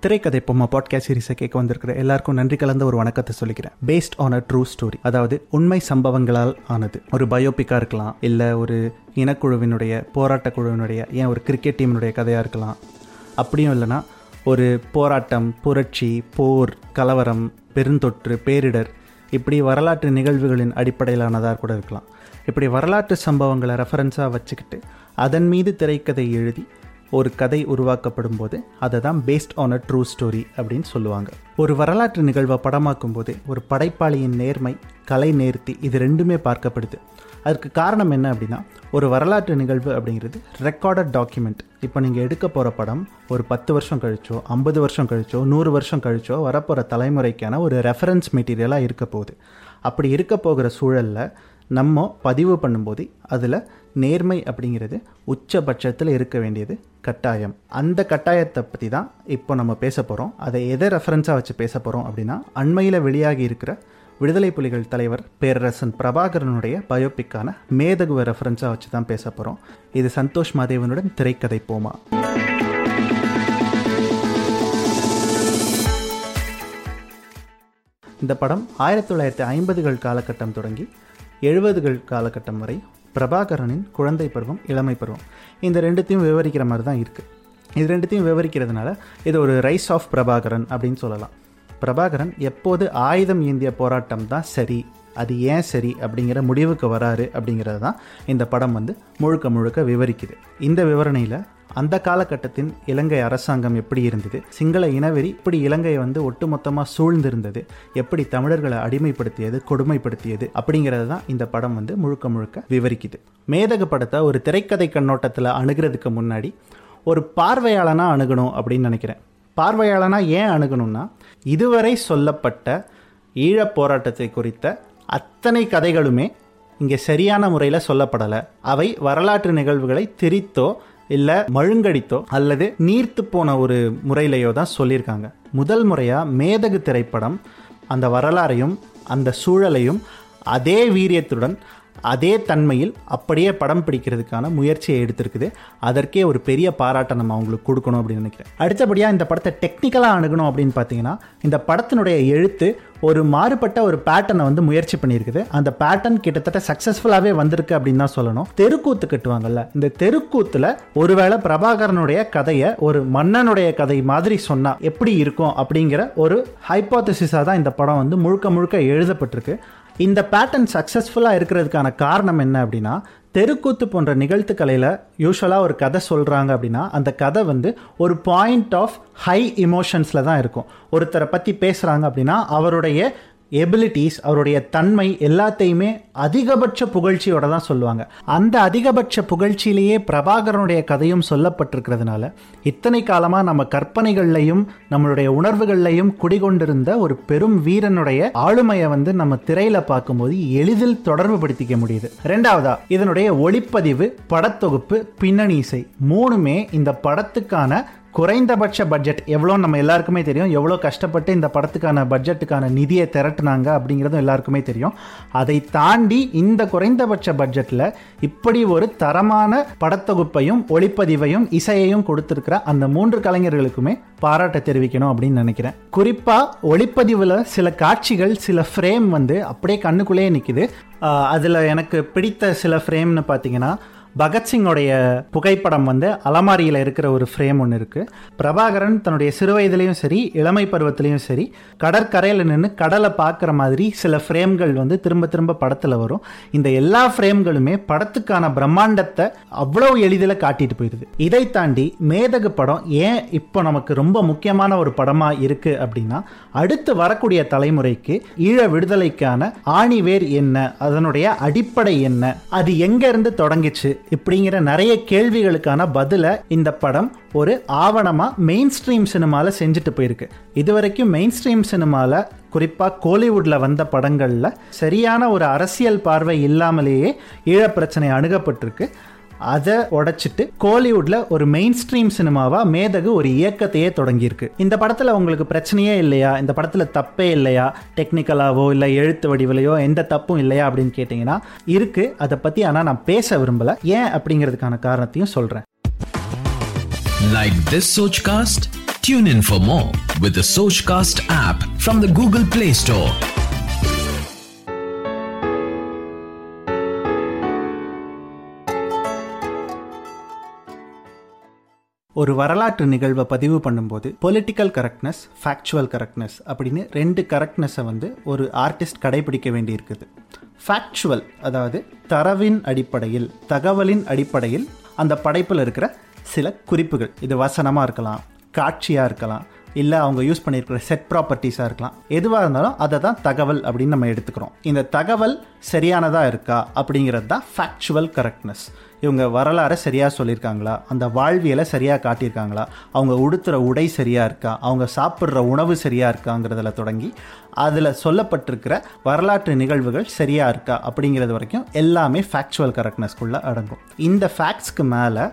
திரைக்கதை பொம்மா பாட்காஸ்ட் சீரிஸை கேட்க வந்திருக்கிற எல்லாருக்கும் நன்றி கலந்த ஒரு வணக்கத்தை சொல்லிக்கிறேன். Based on a true story அதாவது உண்மை சம்பவங்களால் ஆனது. ஒரு பயோபிக்காக இருக்கலாம் இல்லை ஒரு இனக்குழுவினுடைய போராட்ட குழுவினுடைய ஏன் ஒரு கிரிக்கெட் டீமினுடைய கதையாக இருக்கலாம். அப்படியும் இல்லைன்னா ஒரு போராட்டம் புரட்சி போர் கலவரம் பெருந்தொற்று பேரிடர் இப்படி வரலாற்று நிகழ்வுகளின் அடிப்படையிலானதாக கூட இருக்கலாம். இப்படி வரலாற்று சம்பவங்களை ரெஃபரன்ஸாக வச்சுக்கிட்டு அதன் மீது திரைக்கதை எழுதி ஒரு கதை உருவாக்கப்படும் போது அதை தான் based on a true story அப்படின்னு சொல்லுவாங்க. ஒரு வரலாற்று நிகழ்வை படமாக்கும் போது ஒரு படைப்பாளியின் நேர்மை கலை நேர்த்தி இது ரெண்டுமே பார்க்கப்படுது. அதுக்கு காரணம் என்ன அப்படின்னா ஒரு வரலாற்று நிகழ்வு அப்படிங்கிறது ரெக்கார்டட் டாக்குமெண்ட் இப்போ நீங்கள் எடுக்க போகிற படம் ஒரு பத்து வருஷம் கழிச்சோ ஐம்பது வருஷம் கழிச்சோ நூறு வருஷம் கழிச்சோ வரப்போகிற தலைமுறைக்கான ஒரு ரெஃபரன்ஸ் மெட்டீரியலாக இருக்க போகுது. அப்படி இருக்க போகிற சூழலில் நம்ம பதிவு பண்ணும்போது அதில் நேர்மை அப்படிங்கிறது உச்சபட்சத்தில் இருக்க வேண்டியது கட்டாயம். அந்த கட்டாயத்தை பற்றி தான் இப்போ நம்ம பேச போகிறோம் அதை எதை ரெஃபரன்ஸாக வச்சு பேச போகிறோம் அப்படின்னா அண்மையில் வெளியாகி இருக்கிற விடுதலை புலிகள் தலைவர் பேரரசன் பிரபாகரனுடைய பயோபிக்கான மேதகுவ ரெஃபரன்ஸாக வச்சு தான் பேச போகிறோம் இது சந்தோஷ் மாதேவனுடன் திரைக்கதை போமா. இந்த படம் ஆயிரத்தி தொள்ளாயிரத்தி ஐம்பதுகள் காலகட்டம் தொடங்கி எழுபதுகள் காலகட்டம் வரை பிரபாகரனின் குழந்தை பருவம் இளமை பருவம். இந்த ரெண்டுத்தையும் விவரிக்கிற மாதிரி தான் இருக்குது இது ரெண்டுத்தையும் விவரிக்கிறதுனால இது ஒரு ரைஸ் ஆஃப் பிரபாகரன் அப்படின்னு சொல்லலாம். பிரபாகரன் எப்போது ஆயுதம் ஏந்திய போராட்டம் தான் சரி அது ஏன் சரி அப்படிங்கிற முடிவுக்கு வராரு அப்படிங்கிறது தான் இந்த படம் வந்து முழுக்க முழுக்க விவரிக்குது. இந்த விவரணையில் அந்த காலகட்டத்தின் இலங்கை அரசாங்கம் எப்படி இருந்தது? சிங்கள இனவெறி இப்படி இலங்கையை வந்து ஒட்டுமொத்தமாக சூழ்ந்திருந்தது. எப்படி தமிழர்களை அடிமைப்படுத்தியது கொடுமைப்படுத்தியது அப்படிங்கிறது தான் இந்த படம் வந்து முழுக்க முழுக்க விவரிக்குது. மேதகு படத்தை ஒரு திரைக்கதை கண்ணோட்டத்தில் அணுகிறதுக்கு முன்னாடி ஒரு பார்வையாளனாக அணுகணும் அப்படின்னு நினைக்கிறேன். பார்வையாளனாக ஏன் அணுகணும்னா இதுவரை சொல்லப்பட்ட ஈழப் போராட்டத்தை குறித்த அத்தனை கதைகளுமே இங்கே சரியான முறையில் சொல்லப்படலை. அவை வரலாற்று நிகழ்வுகளை திரித்தோ இல்லை மழுங்கடித்தோ அல்லது நீர்த்து போன ஒரு முறையிலையோ தான் சொல்லியிருக்காங்க. முதல் முறையாக மேதகு திரைப்படம் அந்த வரலாறையும் அந்த சூழலையும் அதே வீரியத்துடன் அதே தன்மையில் அப்படியே படம் பிடிக்கிறதுக்கான முயற்சியை எடுத்திருக்குது. அதற்கே ஒரு பெரிய பாராட்டை நம்ம அவங்களுக்கு கொடுக்கணும் அப்படின்னு நினைக்கிறேன். அடுத்தபடியாக இந்த படத்தை டெக்னிக்கலாக அணுகணும் அப்படின்னு பார்த்தீங்கன்னா இந்த படத்தினுடைய எழுத்து ஒரு மாறுபட்ட ஒரு பேட்டர்னை வந்து முயற்சி பண்ணியிருக்குது. அந்த பேட்டர்ன் கிட்டத்தட்ட சக்ஸஸ்ஃபுல்லாகவே வந்திருக்கு அப்படின்னு தான் சொல்லணும். தெருக்கூத்து கட்டுவாங்கல்ல இந்த தெருக்கூத்தில் ஒருவேளை பிரபாகரனுடைய கதையை ஒரு மன்னனுடைய கதை மாதிரி சொன்னால் எப்படி இருக்கும் அப்படிங்கிற ஒரு ஹைப்போத்தசிஸாக தான் இந்த படம் வந்து முழுக்க முழுக்க எழுதப்பட்டிருக்கு. இந்த பேட்டர்ன் சக்ஸஸ்ஃபுல்லாக இருக்கிறதுக்கான காரணம் என்ன அப்படின்னா தெருக்கூத்து போன்ற நிகழ்த்துக்கலையில் யூஸ்வலாக ஒரு கதை சொல்கிறாங்க அப்படின்னா அந்த கதை வந்து ஒரு பாயிண்ட் ஆஃப் ஹை இமோஷன்ஸில் தான் இருக்கும். ஒருத்தரை பற்றி பேசுகிறாங்க அப்படின்னா அவருடைய எபிலிட்டிஸ் அவருடைய தன்மை எல்லாத்தையுமே அதிகபட்ச புகழ்ச்சியோட தான் சொல்லுவாங்க. அந்த அதிகபட்ச புகழ்ச்சியிலேயே பிரபாகரனுடைய கதையும் சொல்லப்பட்டிருக்கிறதுனால இத்தனை காலமாக நம்ம கற்பனைகள்லையும் நம்மளுடைய உணர்வுகள்லையும் குடிகொண்டிருந்த ஒரு பெரும் வீரனுடைய ஆளுமையை வந்து நம்ம திரையில பார்க்கும்போது எளிதில் தொடர்பு படுத்திக்க முடியுது. ரெண்டாவதா இதனுடைய ஒளிப்பதிவு படத்தொகுப்பு பின்னணி இசை மூணுமே இந்த படத்துக்கான குறைந்தபட்ச பட்ஜெட் எவ்வளோ நம்ம எல்லாருக்குமே தெரியும். எவ்வளோ கஷ்டப்பட்டு இந்த படத்துக்கான பட்ஜெட்டுக்கான நிதியை திரட்டுனாங்க அப்படிங்கிறதும் எல்லாருக்குமே தெரியும். அதை தாண்டி இந்த குறைந்தபட்ச பட்ஜெட்டில் இப்படி ஒரு தரமான படத்தொகுப்பையும் ஒளிப்பதிவையும் இசையையும் கொடுத்துருக்கிற அந்த மூன்று கலைஞர்களுக்குமே பாராட்ட தெரிவிக்கணும் அப்படின்னு நினைக்கிறேன். குறிப்பாக ஒளிப்பதிவில் சில காட்சிகள் சில ஃப்ரேம் வந்து அப்படியே கண்ணுக்குள்ளேயே நிற்கிது அதில் எனக்கு பிடித்த சில ஃப்ரேம்னு பார்த்தீங்கன்னா பகத்சிங்கோடைய புகைப்படம் வந்து அலமாரியில் இருக்கிற ஒரு ஃப்ரேம் ஒன்று இருக்குது பிரபாகரன் தன்னுடைய சிறு வயதுலேயும் சரி இளமை பருவத்திலையும் சரி கடற்கரையில் நின்று கடலை பார்க்குற மாதிரி சில ஃப்ரேம்கள் வந்து திரும்ப திரும்ப படத்தில் வரும். இந்த எல்லா ஃப்ரேம்களுமே படத்துக்கான பிரம்மாண்டத்தை அவ்வளோ எளிதில் காட்டிட்டு போயிடுது இதை தாண்டி மேதகு படம் ஏன் இப்போ நமக்கு ரொம்ப முக்கியமான ஒரு படமாக இருக்குது அப்படின்னா அடுத்து வரக்கூடிய தலைமுறைக்கு ஈழ விடுதலைக்கான ஆணிவேர் என்ன அதனுடைய அடிப்படை என்ன அது எங்கேருந்து தொடங்கிச்சு இப்படிங்கிற நிறைய கேள்விகளுக்கான பதிலை இந்த படம் ஒரு ஆவணமாக மெயின் ஸ்ட்ரீம் சினிமாவில் செஞ்சுட்டு போயிருக்கு. இது வரைக்கும் மெயின் ஸ்ட்ரீம் சினிமாவில் குறிப்பாக கோலிவுட்டில் வந்த படங்களில் சரியான ஒரு அரசியல் பார்வை இல்லாமலேயே ஈழப்பிரச்சனை அணுகப்பட்டிருக்கு. அதை உடைச்சிட்டு கோலிவுட்ல ஒரு மெயின் ஸ்ட்ரீம் சினிமாவா மேதகு ஒரு இயக்கத்தையே தொடங்கியிருக்கு. இந்த படத்துல உங்களுக்கு பிரச்சனையே இல்லையா? இந்த படத்துல தப்பே இல்லையா? டெக்னிக்கலாவோ இல்லை எழுத்து வடிவிலையோ எந்த தப்பும் இல்லையா அப்படின்னு கேட்டிங்கன்னா இருக்கு. அதை பத்தி ஆனா நான் பேச விரும்பல. ஏன் அப்படிங்கிறதுக்கான காரணத்தையும் சொல்றேன். Like this Sochcast? Tune in for more with the Sochcast app from the Google Play Store. ஒரு வரலாற்று நிகழ்வை பதிவு பண்ணும்போது பொலிட்டிக்கல் கரெக்ட்னஸ் ஃபேக்சுவல் கரெக்ட்னஸ் அப்படின்னு ரெண்டு கரெக்ட்னஸை வந்து ஒரு ஆர்டிஸ்ட் கடைபிடிக்க வேண்டியிருக்குது. ஃபேக்சுவல் அதாவது தரவின் அடிப்படையில் தகவலின் அடிப்படையில் அந்த படைப்பில் இருக்கிற சில குறிப்புகள். இது வசனமாக இருக்கலாம் காட்சியாக இருக்கலாம் இல்லை அவங்க யூஸ் பண்ணியிருக்கிற செட் ப்ராப்பர்ட்டிஸாக இருக்கலாம். எதுவாக இருந்தாலும் அதை தான் தகவல் அப்படின்னு நம்ம எடுத்துக்கிறோம். இந்த தகவல் சரியானதாக இருக்கா அப்படிங்கிறது தான் ஃபேக்சுவல் கரெக்ட்னஸ் இவங்க வரலாறை சரியாக சொல்லியிருக்காங்களா? அந்த வாழ்வியலை சரியாக காட்டியிருக்காங்களா? அவங்க உடுத்துகிற உடை சரியாக இருக்கா? அவங்க சாப்பிட்ற உணவு சரியாக இருக்காங்கிறதுல தொடங்கி அதில் சொல்லப்பட்டிருக்கிற வரலாற்று நிகழ்வுகள் சரியாக இருக்கா அப்படிங்கிறது வரைக்கும் எல்லாமே ஃபேக்சுவல் கரெக்ட்னஸ்க்குள்ளே அடங்கும். இந்த ஃபேக்ட்ஸ்க்கு மேலே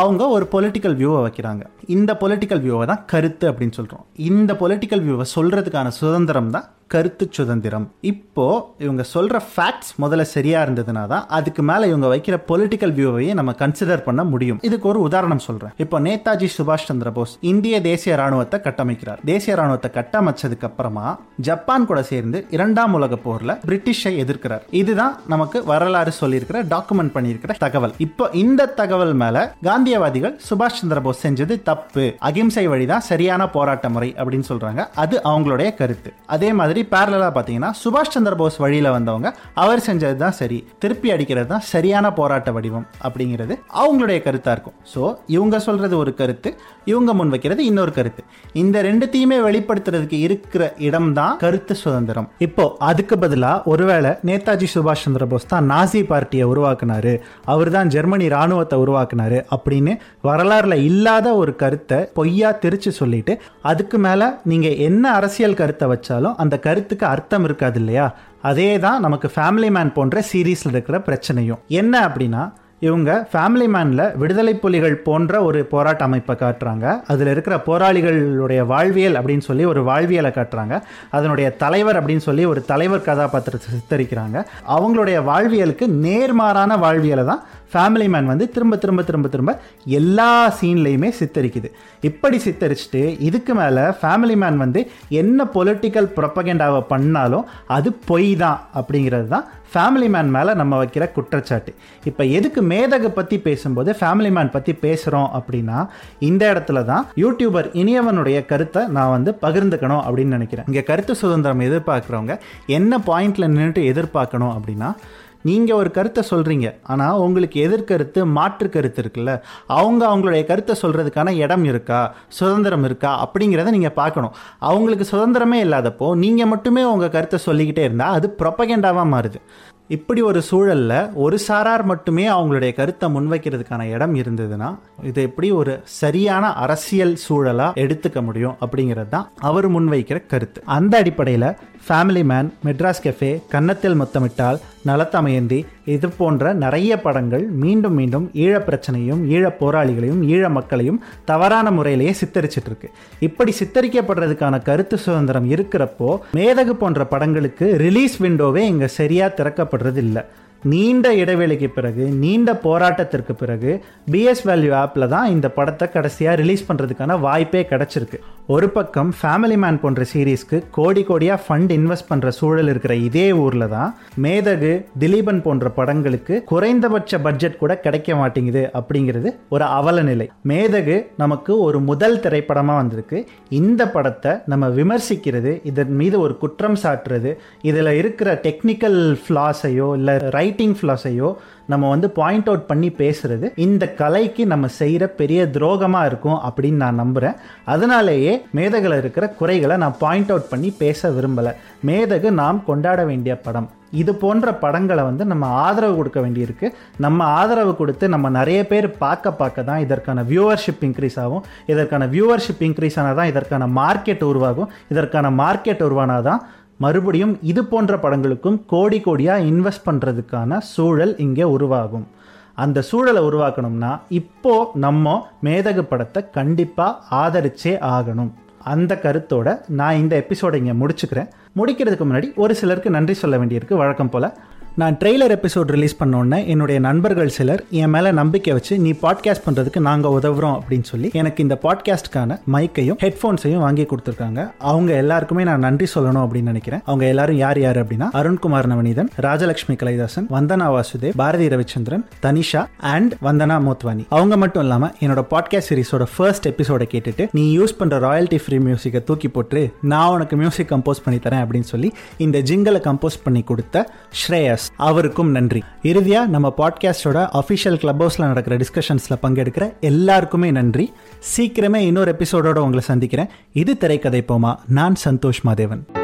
அவங்க ஒரு பொலிட்டிக்கல் வியூவை வைக்கிறாங்க. இந்த பொலிட்டிக்கல் வியூவை தான் கருத்து அப்படின்னு சொல்கிறோம் இந்த பொலிட்டிக்கல் வியூவை சொல்கிறதுக்கான சுதந்திரம் தான் கருத்து சுதந்திரம். இப்போ இவங்க சொல்ற ஃபேக்ட்ஸ் முதல்ல சரியா இருந்ததுனா தான் அதுக்கு மேலே இவங்க வைக்கிற பொலிட்டிக்கல் வியூவையே நம்ம கன்சிடர் பண்ண முடியும். இதுக்கு ஒரு உதாரணம் சொல்றேன். இப்போ நேதாஜி சுபாஷ் சந்திர போஸ் இந்திய தேசிய ராணுவத்தை கட்டமைக்கிறார். தேசிய ராணுவத்தை கட்டமைச்சதுக்கு அப்புறமா ஜப்பான் கூட சேர்ந்து இரண்டாம் உலக போரில் பிரிட்டிஷை எதிர்க்கிறார். இதுதான் நமக்கு வரலாறு சொல்லியிருக்கிற டாக்குமெண்ட் பண்ணியிருக்கிற தகவல். இப்போ இந்த தகவல் மேலே காந்தியவாதிகள் சுபாஷ் சந்திர போஸ் செஞ்சது தப்பு. அகிம்சை வழிதான் சரியான போராட்ட முறை அப்படின்னு சொல்றாங்க. அது அவங்களுடைய கருத்து. அதே மாதிரி சொல்லி பேரலாக பார்த்தீங்கன்னா சுபாஷ் சந்திர போஸ் வழியில் வந்தவங்க அவர் செஞ்சது தான் சரி. திருப்பி அடிக்கிறது தான் சரியான போராட்ட வடிவம் அப்படிங்கிறது அவங்களுடைய கருத்தாக இருக்கும். ஸோ இவங்க சொல்கிறது ஒரு கருத்து இவங்க முன் வைக்கிறது இன்னொரு கருத்து. இந்த ரெண்டுத்தையுமே வெளிப்படுத்துறதுக்கு இருக்கிற இடம் தான் கருத்து சுதந்திரம். இப்போ அதுக்கு பதிலாக ஒருவேளை நேதாஜி சுபாஷ் சந்திர போஸ் தான் நாசி பார்ட்டியை உருவாக்குனாரு அவர் தான் ஜெர்மனி ராணுவத்தை உருவாக்குனாரு அப்படின்னு வரலாறுல இல்லாத ஒரு கருத்தை பொய்யா திரிச்சு சொல்லிட்டு அதுக்கு மேல நீங்க என்ன அரசியல் கருத்தை வச்சாலும் அந்த கருத்துக்கு அர்த்தம் இருக்காது இல்லையா? அதே தான் நமக்கு ஃபேமிலி மேன் போன்ற சீரீஸில் இருக்கிற பிரச்சனையும். என்ன அப்படின்னா இவங்க ஃபேமிலி மேனில் விடுதலை புலிகள் போன்ற ஒரு போராட்ட அமைப்பை காட்டுறாங்க. அதில் இருக்கிற போராளிகளுடைய வாழ்வியல் அப்படின்னு சொல்லி ஒரு வாழ்வியலை காட்டுறாங்க. அதனுடைய தலைவர் அப்படின்னு சொல்லி ஒரு தலைவர் கதாபாத்திரத்தை சித்தரிக்கிறாங்க. அவங்களுடைய வாழ்வியலுக்கு நேர்மாறான வாழ்வியலை தான் ஃபேமிலி மேன் வந்து திரும்ப திரும்ப திரும்ப திரும்ப எல்லா சீன்லையுமே சித்தரிக்குது. இப்படி சித்தரிச்சுட்டு இதுக்கு மேலே ஃபேமிலி மேன் வந்து என்ன பொலிட்டிக்கல் ப்ரொப்பகெண்டாவை பண்ணாலும் அது பொய் தான் அப்படிங்கிறது தான் ஃபேமிலி மேன் மேலே நம்ம வைக்கிற குற்றச்சாட்டு. இப்போ எதுக்கு மேதகு பற்றி பேசும்போது ஃபேமிலி மேன் பற்றி பேசுகிறோம் அப்படின்னா இந்த இடத்துல தான் யூடியூபர் இனியவனுடைய கருத்தை நான் வந்து பகிர்ந்துக்கணும் அப்படின்னு நினைக்கிறேன். இங்கே கருத்து சுதந்திரம் எதிர்பார்க்குறவங்க என்ன பாயிண்டில் நின்றுட்டு எதிர்பார்க்கணும் அப்படின்னா நீங்கள் ஒரு கருத்தை சொல்கிறீங்க ஆனால் உங்களுக்கு எதிர்கருத்து மாற்று கருத்து இருக்குல்ல அவங்க அவங்களுடைய கருத்தை சொல்கிறதுக்கான இடம் இருக்கா சுதந்திரம் இருக்கா அப்படிங்கிறத நீங்கள் பார்க்கணும். அவங்களுக்கு சுதந்திரமே இல்லாதப்போ நீங்கள் மட்டுமே உங்கள் கருத்தை சொல்லிக்கிட்டே இருந்தால் அது ப்ரொப்பகெண்டாவாக மாறுது. இப்படி ஒரு சூழலில் ஒரு சாரார் மட்டுமே அவங்களுடைய கருத்தை முன்வைக்கிறதுக்கான இடம் இருந்ததுன்னா இது எப்படி ஒரு சரியான அரசியல் சூழலாக எடுத்துக்க முடியும் அப்படிங்கிறது தான் அவர் முன்வைக்கிற கருத்து. அந்த அடிப்படையில் ஃபேமிலி மேன் மெட்ராஸ் கெஃபே கன்னத்தில் முத்தமிட்டால் நலத்தமையந்தி இது போன்ற நிறைய படங்கள் மீண்டும் மீண்டும் ஈழப் பிரச்சனையும் ஈழப் போராளிகளையும் ஈழ மக்களையும் தவறான முறையிலேயே சித்தரிச்சிட்டு இருக்கு இப்படி சித்தரிக்கப்படுறதுக்கான கருத்து சுதந்திரம் இருக்கிறப்போ மேதகு போன்ற படங்களுக்கு ரிலீஸ் விண்டோவே இங்கே சரியாக திறக்கப்படுறது இல்லை நீண்ட இடைவெளிக்கு பிறகு நீண்ட போராட்டத்திற்கு பிறகு பிஎஸ் வேல்யூ ஆப்பில் தான் இந்த படத்தை கடைசியாக ரிலீஸ் பண்ணுறதுக்கான வாய்ப்பே கிடச்சிருக்கு. ஒரு பக்கம் ஃபேமிலி மேன் போன்ற சீரீஸ்க்கு கோடி கோடியாக ஃபண்ட் இன்வெஸ்ட் பண்ணுற சூழல் இருக்கிற இதே ஊரில் தான் மேதகு திலீபன் போன்ற படங்களுக்கு குறைந்தபட்ச பட்ஜெட் கூட கிடைக்க மாட்டேங்குது அப்படிங்கிறது ஒரு அவல நிலை. மேதகு நமக்கு ஒரு முதல் திரைப்படமாக வந்திருக்கு. இந்த படத்தை நம்ம விமர்சிக்கிறது இதன் மீது ஒரு குற்றம் சாட்டுறது இதில் இருக்கிற டெக்னிக்கல் ஃப்ளாஸையோ இல்லை ரைட் ரைட்டிங் ஃப்ளாஸையோ நம்ம வந்து பாயிண்ட் அவுட் பண்ணி பேசுறது இந்த கலைக்கு நம்ம செய்கிற பெரிய துரோகமாக இருக்கும் அப்படின்னு நான் நம்புகிறேன் அதனாலேயே மேதகில் இருக்கிற குறைகளை நான் பாயிண்ட் அவுட் பண்ணி பேச விரும்பலை. மேதகு நாம் கொண்டாட வேண்டிய படம். இது போன்ற படங்களை வந்து நம்ம ஆதரவு கொடுக்க வேண்டியிருக்கு. நம்ம ஆதரவு கொடுத்து நம்ம நிறைய பேர் பார்க்க பார்க்க தான் இதற்கான வியூவர்ஷிப் இன்க்ரீஸ் ஆகும். இதற்கான வியூவர்ஷிப் இன்க்ரீஸ் ஆனால் தான் இதற்கான மார்க்கெட் உருவாகும். இதற்கான மார்க்கெட் உருவானாதான் மறுபடியும் இது போன்ற படங்களுக்கும் கோடி கோடியாக இன்வெஸ்ட் பண்ணுறதுக்கான சூழல் இங்கே உருவாகும். அந்த சூழலை உருவாக்கணும்னா இப்போ நம்ம மேதகு படத்தை கண்டிப்பாக ஆதரிச்சே ஆகணும். அந்த கருத்தோட நான் இந்த எபிசோடை இங்கே முடிச்சுக்கிறேன். முடிக்கிறதுக்கு முன்னாடி ஒரு சிலருக்கு நன்றி சொல்ல வேண்டியிருக்கு. வழக்கம் போல் நான் ட்ரெய்லர் எபிசோட் ரிலீஸ் பண்ண என்னுடைய நண்பர்கள் சிலர் என் மேலே நம்பிக்கை வச்சு நீ பாட்காஸ்ட் பண்ணுறதுக்கு நாங்கள் உதவுறோம் அப்படின்னு சொல்லி எனக்கு இந்த பாட்காஸ்ட்கான மைக்கையும் ஹெட்ஃபோன்ஸையும் வாங்கி கொடுத்துருக்காங்க. அவங்க எல்லாருக்குமே நான் நன்றி சொல்லணும் அப்படின்னு நினைக்கிறேன். அவங்க எல்லாரும் யார் யார் அப்படின்னா அருண்குமார் நவநீதன் ராஜலட்சுமி கலைதாசன் வந்தனா வாசுதேவ் பாரதி ரவிச்சந்திரன் தனிஷா அண்ட் வந்தனா மோத்வானி. அவங்க மட்டும் இல்லாமல் என்னோட பாட்காஸ்ட் சீரிஸோட ஃபர்ஸ்ட் எபிசோட கேட்டுட்டு நீ யூஸ் பண்ணுற ராயல்ட்டி ஃப்ரீ மியூசிக்கை தூக்கி போட்டு நான் உனக்கு மியூசிக் கம்போஸ் பண்ணி தரேன் அப்படின்னு சொல்லி இந்த ஜிங்கலை கம்போஸ் பண்ணி கொடுத்த ஸ்ரேயஸ். அவருக்கும் நன்றி. இறுதியா நம்ம பாட்காஸ்டோட அஃபிஷியல் கிளப் ஹவுஸில் நடக்கிற டிஸ்கஷன்ஸ்ல பங்கெடுக்கிற எல்லாருக்குமே நன்றி. சீக்கிரமே இன்னொரு எபிசோடோட உங்களை சந்திக்கிறேன். இது திரைக்கதை போமா. நான் சந்தோஷ் மாதேவன்.